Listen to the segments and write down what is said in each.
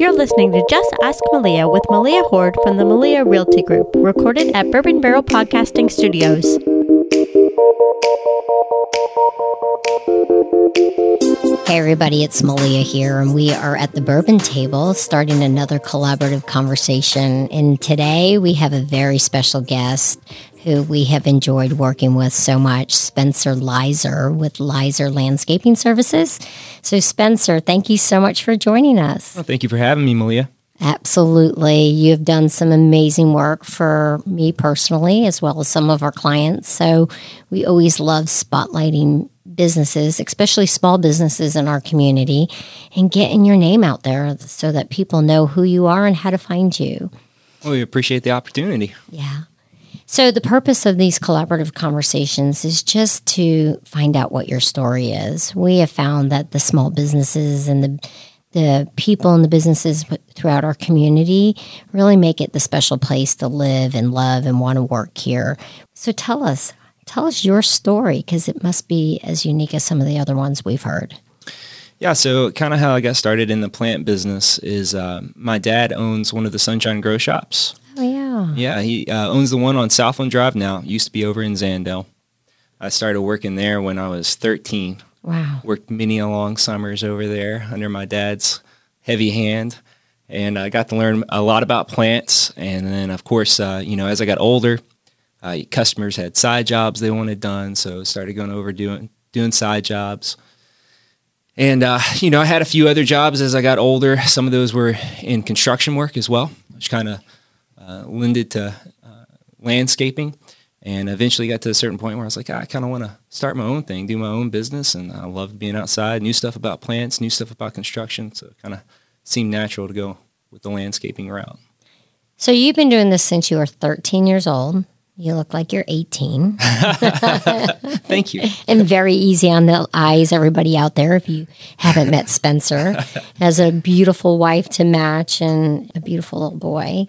You're listening to Just Ask Malia with Malia Horde from the Malia Realty Group, recorded at Bourbon Barrel Podcasting Studios. Hey, everybody, it's Malia here, and we are at the Bourbon Table starting another collaborative conversation. And today we have a very special guest who we have enjoyed working with so much, Spencer Lizer with Lizer Landscaping Services. So, Spencer, thank you so much for joining us. Well, thank you for having me, Malia. Absolutely. You've done some amazing work for me personally, as well as some of our clients. So, we always love spotlighting businesses, especially small businesses in our community, and getting your name out there so that people know who you are and how to find you. Well, we appreciate the opportunity. Yeah. So, the purpose of these collaborative conversations is just to find out what your story is. We have found that the small businesses and the the people and the businesses throughout our community really make it the special place to live and love and want to work here. So tell us, Tell us your story because it must be as unique as some of the other ones we've heard. Yeah, so kind of how I got started in the plant business is uh, my dad owns one of the Sunshine Grow Shops. Yeah. He uh, owns the one on Southland Drive now. Used to be over in Zandale. I started working there when I was 13. Wow. Worked many a long summers over there under my dad's heavy hand. And I got to learn a lot about plants. And then, of course, uh, you know, as I got older, uh, customers had side jobs they wanted done, so started going over doing doing side jobs. And uh, you know, I had a few other jobs as I got older. Some of those were in construction work as well, which kind of uh, it to uh, landscaping. And eventually got to a certain point where I was like, ah, I kind of want to start my own thing, do my own business. And I loved being outside, new stuff about plants, new stuff about construction. So it kind of seemed natural to go with the landscaping route. So you've been doing this since you were 13 years old. You look like you're 18. Thank you. and very easy on the eyes, everybody out there, if you haven't met Spencer. Has a beautiful wife to match and a beautiful little boy.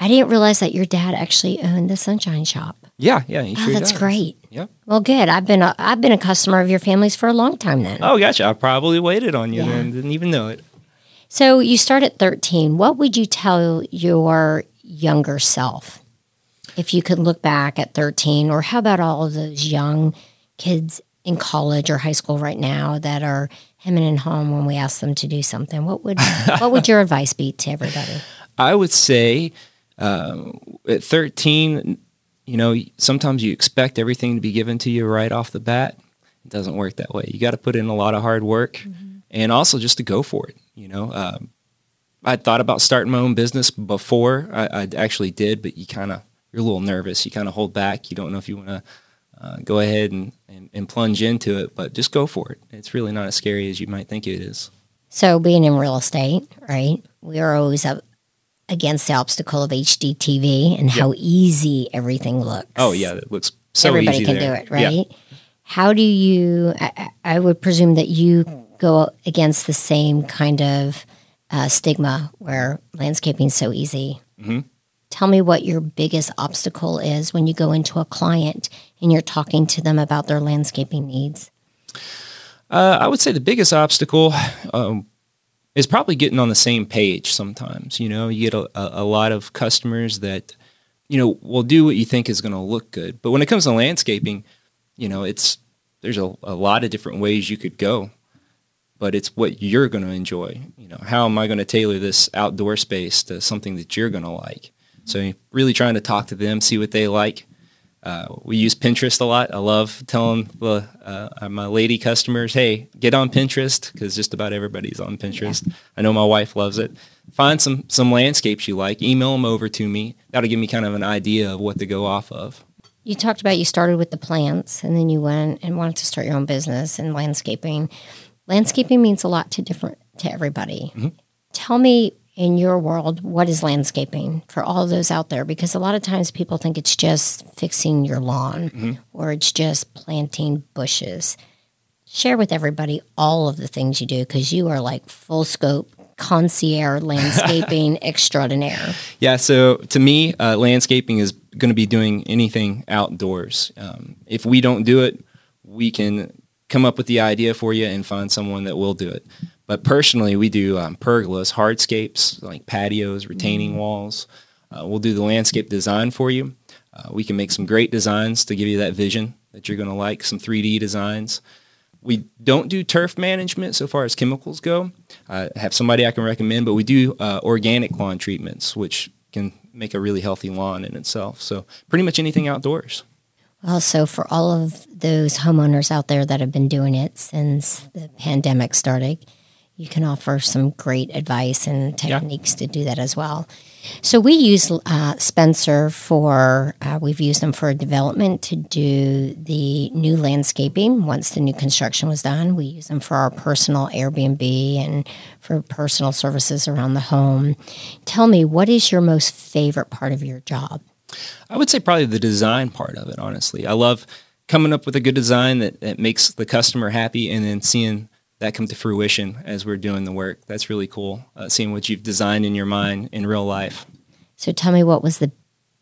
I didn't realize that your dad actually owned the Sunshine Shop. Yeah, yeah. oh, sure that's does. great. Yep. Well, good. I've been a, I've been a customer of your family's for a long time then. Oh, gotcha. I probably waited on you yeah. and didn't even know it. So you start at 13. What would you tell your younger self? if you could look back at 13, or how about all of those young kids in college or high school right now that are hemming and home when we ask them to do something? What would what would your advice be to everybody? I would say uh, at 13, you know, sometimes you expect everything to be given to you right off the bat. It doesn't work that way. You got to put in a lot of hard work mm-hmm. and also just to go for it. You know, um, I thought about starting my own business before I, I actually did, but you kind of you're a little nervous. You kind of hold back. You don't know if you want to uh, go ahead and, and, and, plunge into it, but just go for it. It's really not as scary as you might think it is. So, being in real estate, right, we are always up against the obstacle of HGTV and how easy everything looks. Oh, yeah, it looks so easy. Everybody can there. do it, right? Yeah. How do you, I, I, would presume that you go against the same kind of uh, stigma where landscaping is so easy. Mm-hmm. Tell me what your biggest obstacle is when you go into a client and you're talking to them about their landscaping needs. Uh, I would say the biggest obstacle um, is probably getting on the same page sometimes. You know, you get a, a lot of customers that, you know, will do what you think is going to look good. But when it comes to landscaping, you know, it's there's a, a lot of different ways you could go but it's what you're going to enjoy. You know, how am I going to tailor this outdoor space to something that you're going to like? So really trying to talk to them, see what they like. Uh, we use Pinterest a lot. I love telling the, uh, my lady customers, "Hey, get on Pinterest because just about everybody's on Pinterest." Yeah. I know my wife loves it. Find some some landscapes you like, email them over to me. That'll give me kind of an idea of what to go off of. You talked about you started with the plants, and then you went and wanted to start your own business in landscaping. Landscaping means a lot to different to everybody. Mm-hmm. Tell me in your world, what is landscaping for all those out there? Because a lot of times people think it's just fixing your lawn mm-hmm. or it's just planting bushes. Share with everybody all of the things you do because you are like full scope concierge landscaping extraordinaire. Yeah, so to me, uh, landscaping is going to be doing anything outdoors. Um, if we don't do it, we can come up with the idea for you and find someone that will do it. But personally, we do um, pergolas, hardscapes, like patios, retaining walls. Uh, we'll do the landscape design for you. Uh, we can make some great designs to give you that vision that you're going to like, some 3D designs. We don't do turf management so far as chemicals go. I have somebody I can recommend, but we do uh, organic lawn treatments, which can make a really healthy lawn in itself. So pretty much anything outdoors. Also, for all of those homeowners out there that have been doing it since the pandemic started, you can offer some great advice and techniques yeah. to do that as well. So we use uh, Spencer for uh, we've used them for development to do the new landscaping. Once the new construction was done, we use them for our personal Airbnb and for personal services around the home. Tell me, what is your most favorite part of your job? I would say probably the design part of it. Honestly, I love coming up with a good design that, that makes the customer happy, and then seeing that come to fruition as we're doing the work. That's really cool. Uh, seeing what you've designed in your mind in real life. So tell me what was the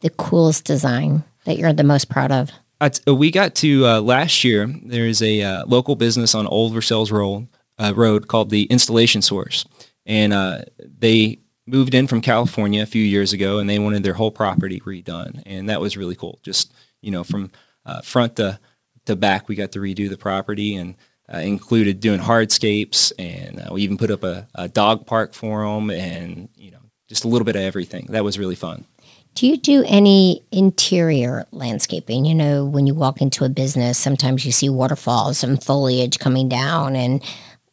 the coolest design that you're the most proud of? Uh, we got to uh, last year. There's a uh, local business on Old Versailles Road, uh, Road called the Installation Source, and uh, they moved in from California a few years ago, and they wanted their whole property redone, and that was really cool. Just you know, from front to to back, we got to redo the property and uh, included doing hardscapes, and uh, we even put up a, a, dog park for them, and you know, just a little bit of everything. That was really fun. Do you do any interior landscaping? You know, when you walk into a business, sometimes you see waterfalls and foliage coming down, and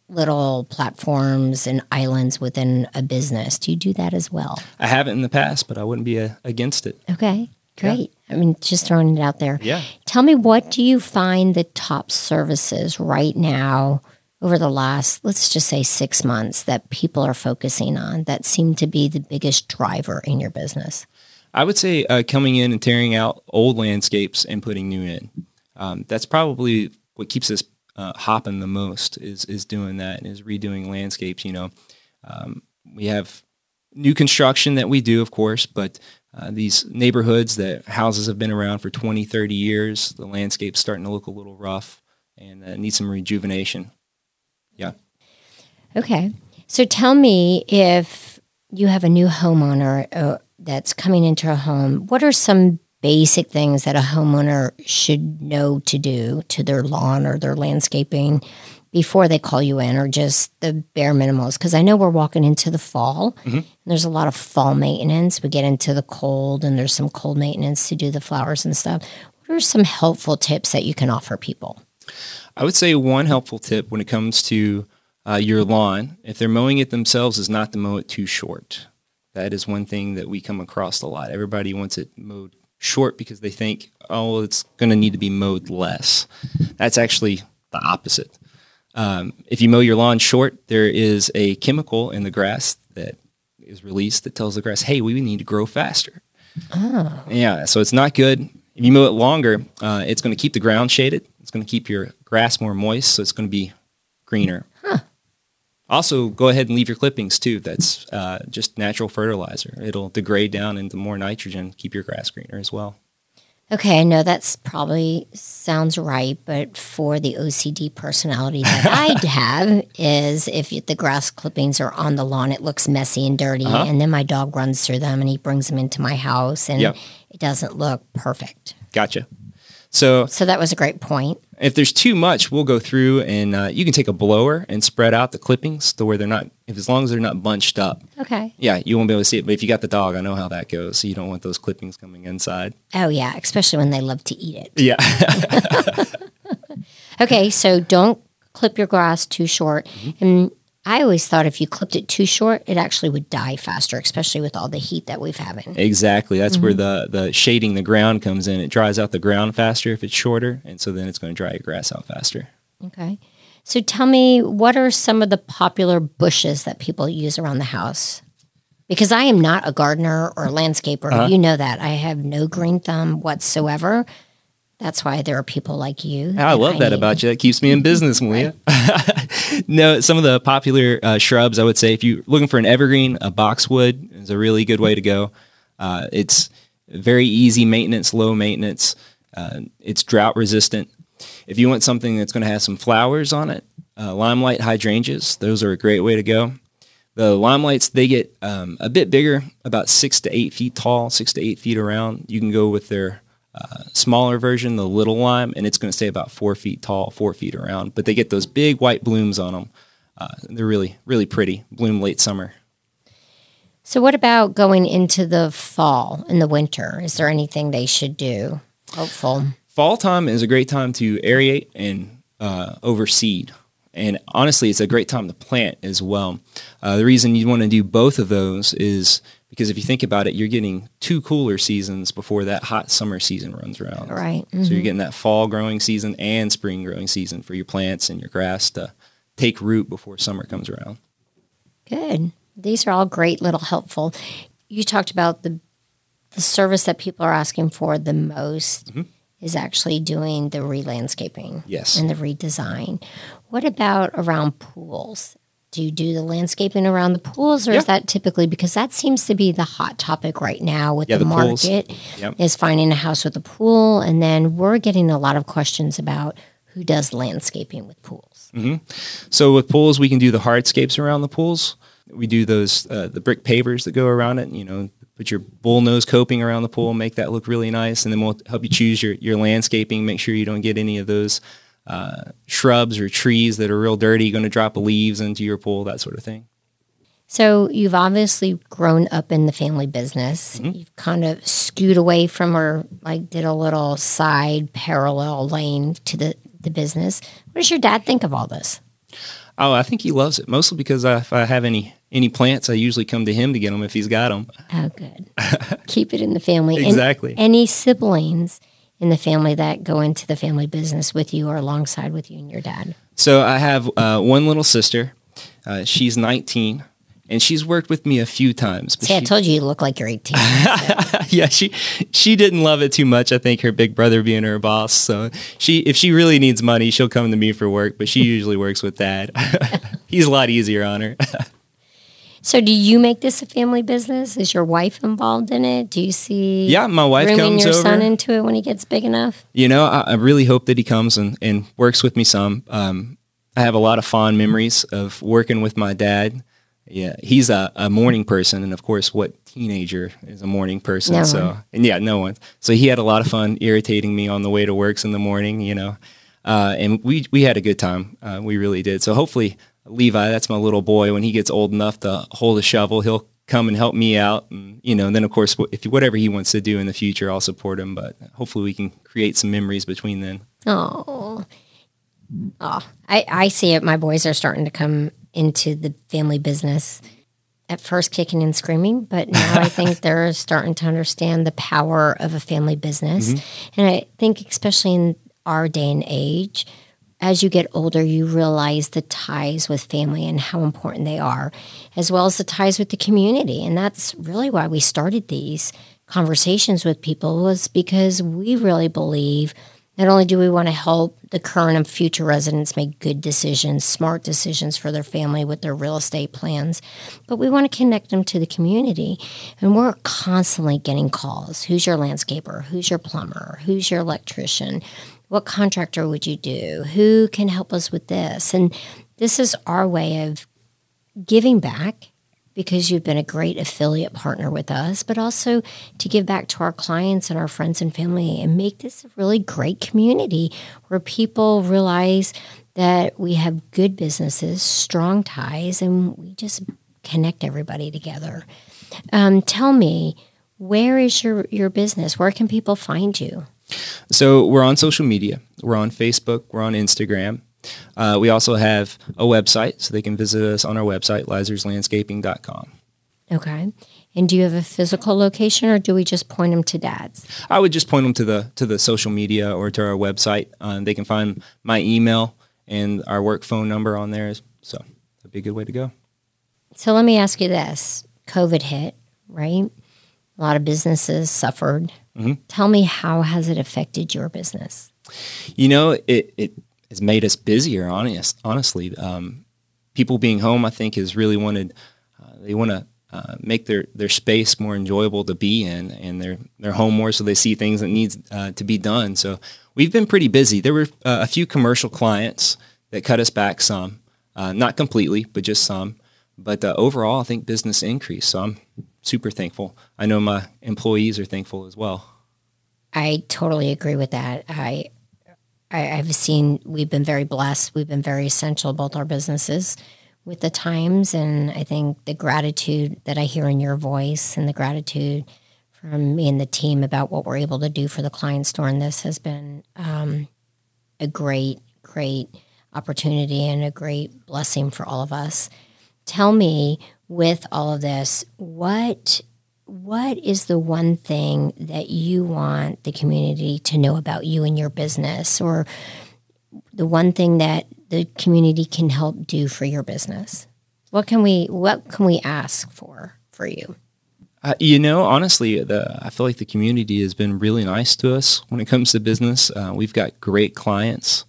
little platforms and islands within a business. Do you do that as well? I haven't in the past, but I wouldn't be a, uh, against it. Okay. Great. Yeah. I mean, just throwing it out there. Yeah. Tell me, what do you find the top services right now over the last, let's just say six months, that people are focusing on that seem to be the biggest driver in your business? I would say uh, coming in and tearing out old landscapes and putting new in. Um, that's probably what keeps us uh, hopping the most is is doing that and is redoing landscapes. You know, um, we have new construction that we do, of course, but uh, these neighborhoods that houses have been around for 20, 30 years, the landscape's starting to look a little rough and uh, need some rejuvenation. Yeah. Okay. So tell me if you have a new homeowner uh, that's coming into a home, what are some basic things that a homeowner should know to do to their lawn or their landscaping before they call you in or just the bare minimals? Because I know we're walking into the fall mm-hmm. and there's a lot of fall maintenance. We get into the cold and there's some cold maintenance to do the flowers and stuff. What are some helpful tips that you can offer people? I would say one helpful tip when it comes to uh, your lawn, if they're mowing it themselves, is not to mow it too short. That is one thing that we come across a lot. Everybody wants it mowed short because they think, oh, it's going to need to be mowed less. That's actually the opposite. Um, if you mow your lawn short, there is a chemical in the grass that is released that tells the grass, hey, we need to grow faster. Oh. Yeah, so it's not good. If you mow it longer, uh, it's going to keep the ground shaded. It's going to keep your grass more moist, so it's going to be greener. Huh. Also, go ahead and leave your clippings too. That's uh, just natural fertilizer. It'll degrade down into more nitrogen, keep your grass greener as well. Okay, I know that's probably sounds right, but for the OCD personality that I have, is if the grass clippings are on the lawn, it looks messy and dirty, uh-huh. and then my dog runs through them and he brings them into my house, and yep. it doesn't look perfect. Gotcha. So, so that was a great point. If there's too much, we'll go through and uh, you can take a blower and spread out the clippings to where they're not, if as long as they're not bunched up. Okay. Yeah, you won't be able to see it. But if you got the dog, I know how that goes. So you don't want those clippings coming inside. Oh yeah, especially when they love to eat it. Yeah. okay, so don't clip your grass too short, mm-hmm. and I always thought if you clipped it too short, it actually would die faster, especially with all the heat that we've having. Exactly. That's mm-hmm. where the the shading the ground comes in. It dries out the ground faster if it's shorter, and so then it's going to dry your grass out faster. Okay. So tell me, what are some of the popular bushes that people use around the house? Because I am not a gardener or a landscaper. Uh-huh. You know that. I have no green thumb whatsoever. That's why there are people like you. I love I that need. about you. That keeps me in business, Malia. no, some of the popular uh, shrubs, I would say, if you're looking for an evergreen, a boxwood is a really good way to go. Uh, it's very easy maintenance, low maintenance. Uh, it's drought resistant. If you want something that's going to have some flowers on it, uh, limelight hydrangeas. Those are a great way to go. The limelights they get um, a bit bigger, about six to eight feet tall, six to eight feet around. You can go with their uh, smaller version, the little lime, and it's going to stay about four feet tall, four feet around. But they get those big white blooms on them. Uh, they're really, really pretty. Bloom late summer. So, what about going into the fall and the winter? Is there anything they should do? Hopeful. Fall time is a great time to aerate and uh, overseed. And honestly, it's a great time to plant as well. Uh, the reason you want to do both of those is because if you think about it, you're getting two cooler seasons before that hot summer season runs around. Right. Mm-hmm. So you're getting that fall growing season and spring growing season for your plants and your grass to take root before summer comes around. Good. These are all great little helpful. You talked about the the service that people are asking for the most mm-hmm. is actually doing the re-landscaping yes. and the redesign. What about around pools? Do you do the landscaping around the pools, or is that typically because that seems to be the hot topic right now with yeah, the, the market yep. is finding a house with a pool, and then we're getting a lot of questions about who does landscaping with pools. Mm-hmm. So with pools, we can do the hardscapes around the pools. We do those uh, the brick pavers that go around it. You know, put your bullnose coping around the pool, make that look really nice, and then we'll help you choose your your landscaping. Make sure you don't get any of those uh, shrubs or trees that are real dirty, going to drop leaves into your pool, that sort of thing. So you've obviously grown up in the family business. Mm-hmm. You've kind of skewed away from or like did a little side parallel lane to the, the business. What does your dad think of all this? Oh, I think he loves it mostly because if I have any any plants, I usually come to him to get them if he's got them. Oh, good. Keep it in the family. exactly. And any siblings in the family that go into the family business with you or alongside with you and your dad? So I have uh, one little sister. Uh, she's 19 and she's worked with me a few times. See, she, I told you you look like you're 18. yeah, she she didn't love it too much. I think her big brother being her boss. So she, if she really needs money, she'll come to me for work. But she usually works with dad. He's a lot easier on her. So, do you make this a family business? Is your wife involved in it? Do you see? Yeah, my wife comes your over. son into it when he gets big enough. You know, I, I really hope that he comes and, and works with me some. Um, I have a lot of fond memories of working with my dad. Yeah, he's a, a morning person, and of course, what teenager is a morning person? No so, one. and yeah, no one. So he had a lot of fun irritating me on the way to works in the morning. You know, uh, and we we had a good time. Uh, we really did. So hopefully, Levi, that's my little boy. When he gets old enough to hold a shovel, he'll come and help me out. And, you know, and then of course, if whatever he wants to do in the future, I'll support him. But hopefully we can create some memories between then. Oh, oh, I, I see it. My boys are starting to come into the family business at first kicking and screaming, but now I think they're starting to understand the power of a family business. Mm-hmm. And I think, especially in our day and age, as you get older, you realize the ties with family and how important they are, as well as the ties with the community. And that's really why we started these conversations with people was because we really believe not only do we want to help the current and future residents make good decisions, smart decisions for their family with their real estate plans, but we want to connect them to the community. And we're constantly getting calls. Who's your landscaper? Who's your plumber? Who's your electrician? What contractor would you do? Who can help us with this? And this is our way of giving back because you've been a great affiliate partner with us, but also to give back to our clients and our friends and family and make this a really great community where people realize that we have good businesses, strong ties, and we just connect everybody together. Um, tell me, where is your, your business? Where can people find you? So we're on social media. We're on Facebook. We're on Instagram. Uh, we also have a website, so they can visit us on our website, lizerslandscaping.com. Okay. And do you have a physical location, or do we just point them to Dad's? I would just point them to the to the social media or to our website. Um, they can find my email and our work phone number on there. So that'd be a good way to go. So let me ask you this: COVID hit, right? A lot of businesses suffered. Mm-hmm. Tell me, how has it affected your business? You know, it, it has made us busier. Honest, honestly, um, people being home, I think, has really wanted. Uh, they want to uh, make their, their space more enjoyable to be in, and their their home more, so they see things that needs uh, to be done. So we've been pretty busy. There were uh, a few commercial clients that cut us back some, uh, not completely, but just some. But uh, overall, I think business increased. So I'm super thankful. I know my employees are thankful as well. I totally agree with that. I, I have seen we've been very blessed. We've been very essential, both our businesses with the times, and I think the gratitude that I hear in your voice and the gratitude from me and the team about what we're able to do for the clients during this has been um, a great, great opportunity and a great blessing for all of us. Tell me, with all of this, what what is the one thing that you want the community to know about you and your business or the one thing that the community can help do for your business what can we what can we ask for for you uh, you know, honestly, the, I feel like the community has been really nice to us when it comes to business. Uh, we've got great clients.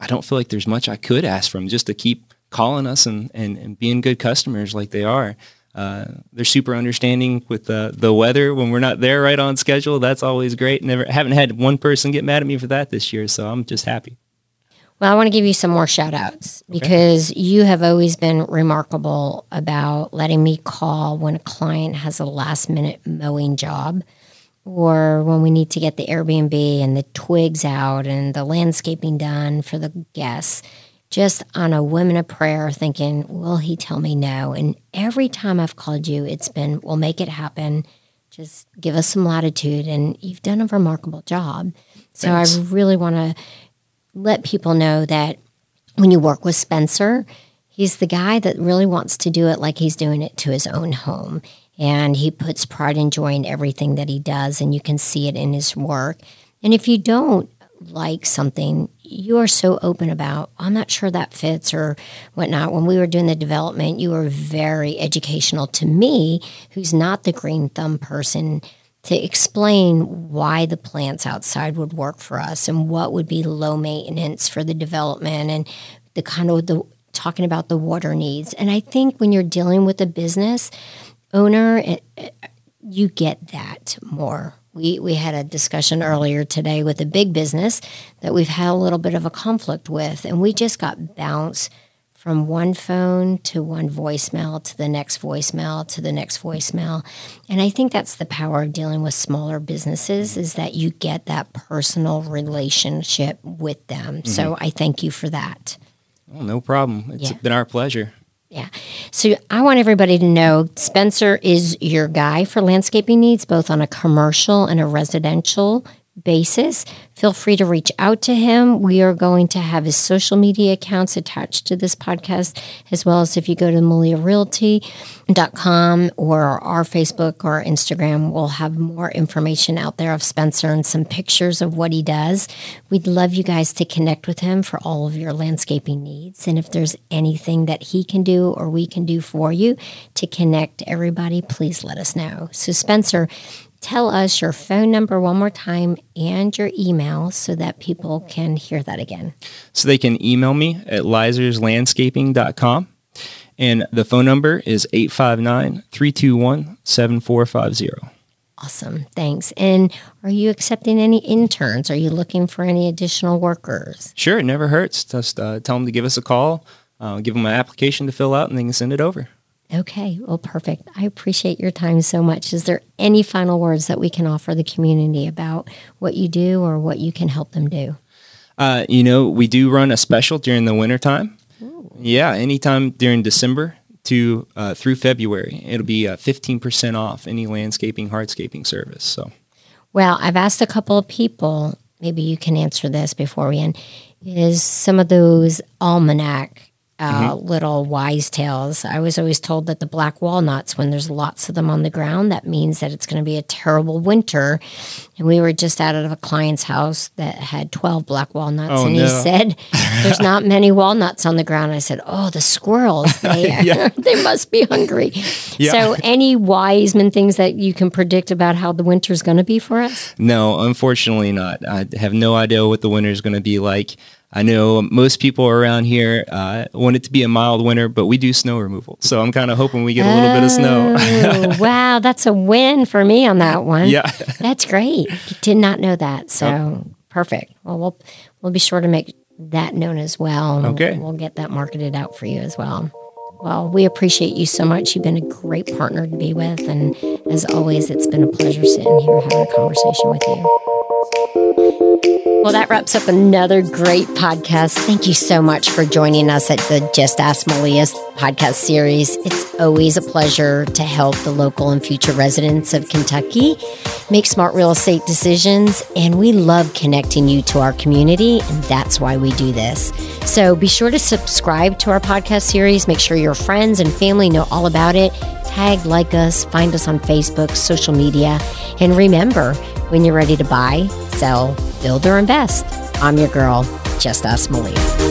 I don't feel like there's much I could ask from just to keep calling us and, and, and being good customers like they are. Uh, they're super understanding with the the weather when we're not there right on schedule. That's always great. Never haven't had one person get mad at me for that this year, so I'm just happy. Well, I want to give you some more shout outs okay. because you have always been remarkable about letting me call when a client has a last minute mowing job or when we need to get the Airbnb and the twigs out and the landscaping done for the guests just on a women of prayer thinking, will he tell me no? And every time I've called you, it's been, we'll make it happen. Just give us some latitude. And you've done a remarkable job. So Thanks. I really want to let people know that when you work with Spencer, he's the guy that really wants to do it like he's doing it to his own home. And he puts pride and joy in everything that he does, and you can see it in his work. And if you don't like something, you are so open about, I'm not sure that fits or whatnot. When we were doing the development, you were very educational to me, who's not the green thumb person, to explain why the plants outside would work for us and what would be low maintenance for the development and the kind of the talking about the water needs. And I think when you're dealing with a business owner, it, it, you get that more we, we had a discussion earlier today with a big business that we've had a little bit of a conflict with, and we just got bounced from one phone to one voicemail to the next voicemail to the next voicemail. And I think that's the power of dealing with smaller businesses is that you get that personal relationship with them. Mm-hmm. So I thank you for that. Oh, no problem. It's yeah. been our pleasure. Yeah. So I want everybody to know Spencer is your guy for landscaping needs, both on a commercial and a residential basis feel free to reach out to him. We are going to have his social media accounts attached to this podcast, as well as if you go to maliarealty.com or our Facebook or Instagram, we'll have more information out there of Spencer and some pictures of what he does. We'd love you guys to connect with him for all of your landscaping needs. And if there's anything that he can do or we can do for you to connect everybody, please let us know. So, Spencer, tell us your phone number one more time and your email so that people can hear that again. So they can email me at lizerslandscaping.com. And the phone number is 859 321 7450. Awesome. Thanks. And are you accepting any interns? Are you looking for any additional workers? Sure. It never hurts. Just uh, tell them to give us a call, uh, give them an application to fill out, and they can send it over. Okay, well, perfect. I appreciate your time so much. Is there any final words that we can offer the community about what you do or what you can help them do? Uh, you know, we do run a special during the wintertime. Ooh. Yeah, anytime during December to uh, through February. It'll be uh, 15% off any landscaping, hardscaping service. So, well, I've asked a couple of people, maybe you can answer this before we end, is some of those almanac uh, mm-hmm. little wise tales. I was always told that the black walnuts, when there's lots of them on the ground, that means that it's going to be a terrible winter. And we were just out of a client's house that had 12 black walnuts. Oh, and no. he said, There's not many walnuts on the ground. I said, Oh, the squirrels, they, they must be hungry. Yeah. So, any Wiseman things that you can predict about how the winter is going to be for us? No, unfortunately not. I have no idea what the winter is going to be like. I know most people around here uh, want it to be a mild winter, but we do snow removal. So I'm kind of hoping we get a little bit of snow. Oh, wow, that's a win for me on that one. Yeah. that's great. Did not know that. So perfect. Well, we'll we'll be sure to make that known as well. Okay. We'll get that marketed out for you as well. Well, we appreciate you so much. You've been a great partner to be with. And as always, it's been a pleasure sitting here having a conversation with you. Well, that wraps up another great podcast. Thank you so much for joining us at the Just Ask Malia's podcast series. It's always a pleasure to help the local and future residents of Kentucky make smart real estate decisions. And we love connecting you to our community. And that's why we do this. So be sure to subscribe to our podcast series. Make sure your friends and family know all about it. Tag, like us, find us on Facebook, social media. And remember, when you're ready to buy, sell, build, or invest, I'm your girl, Just Ask Malia.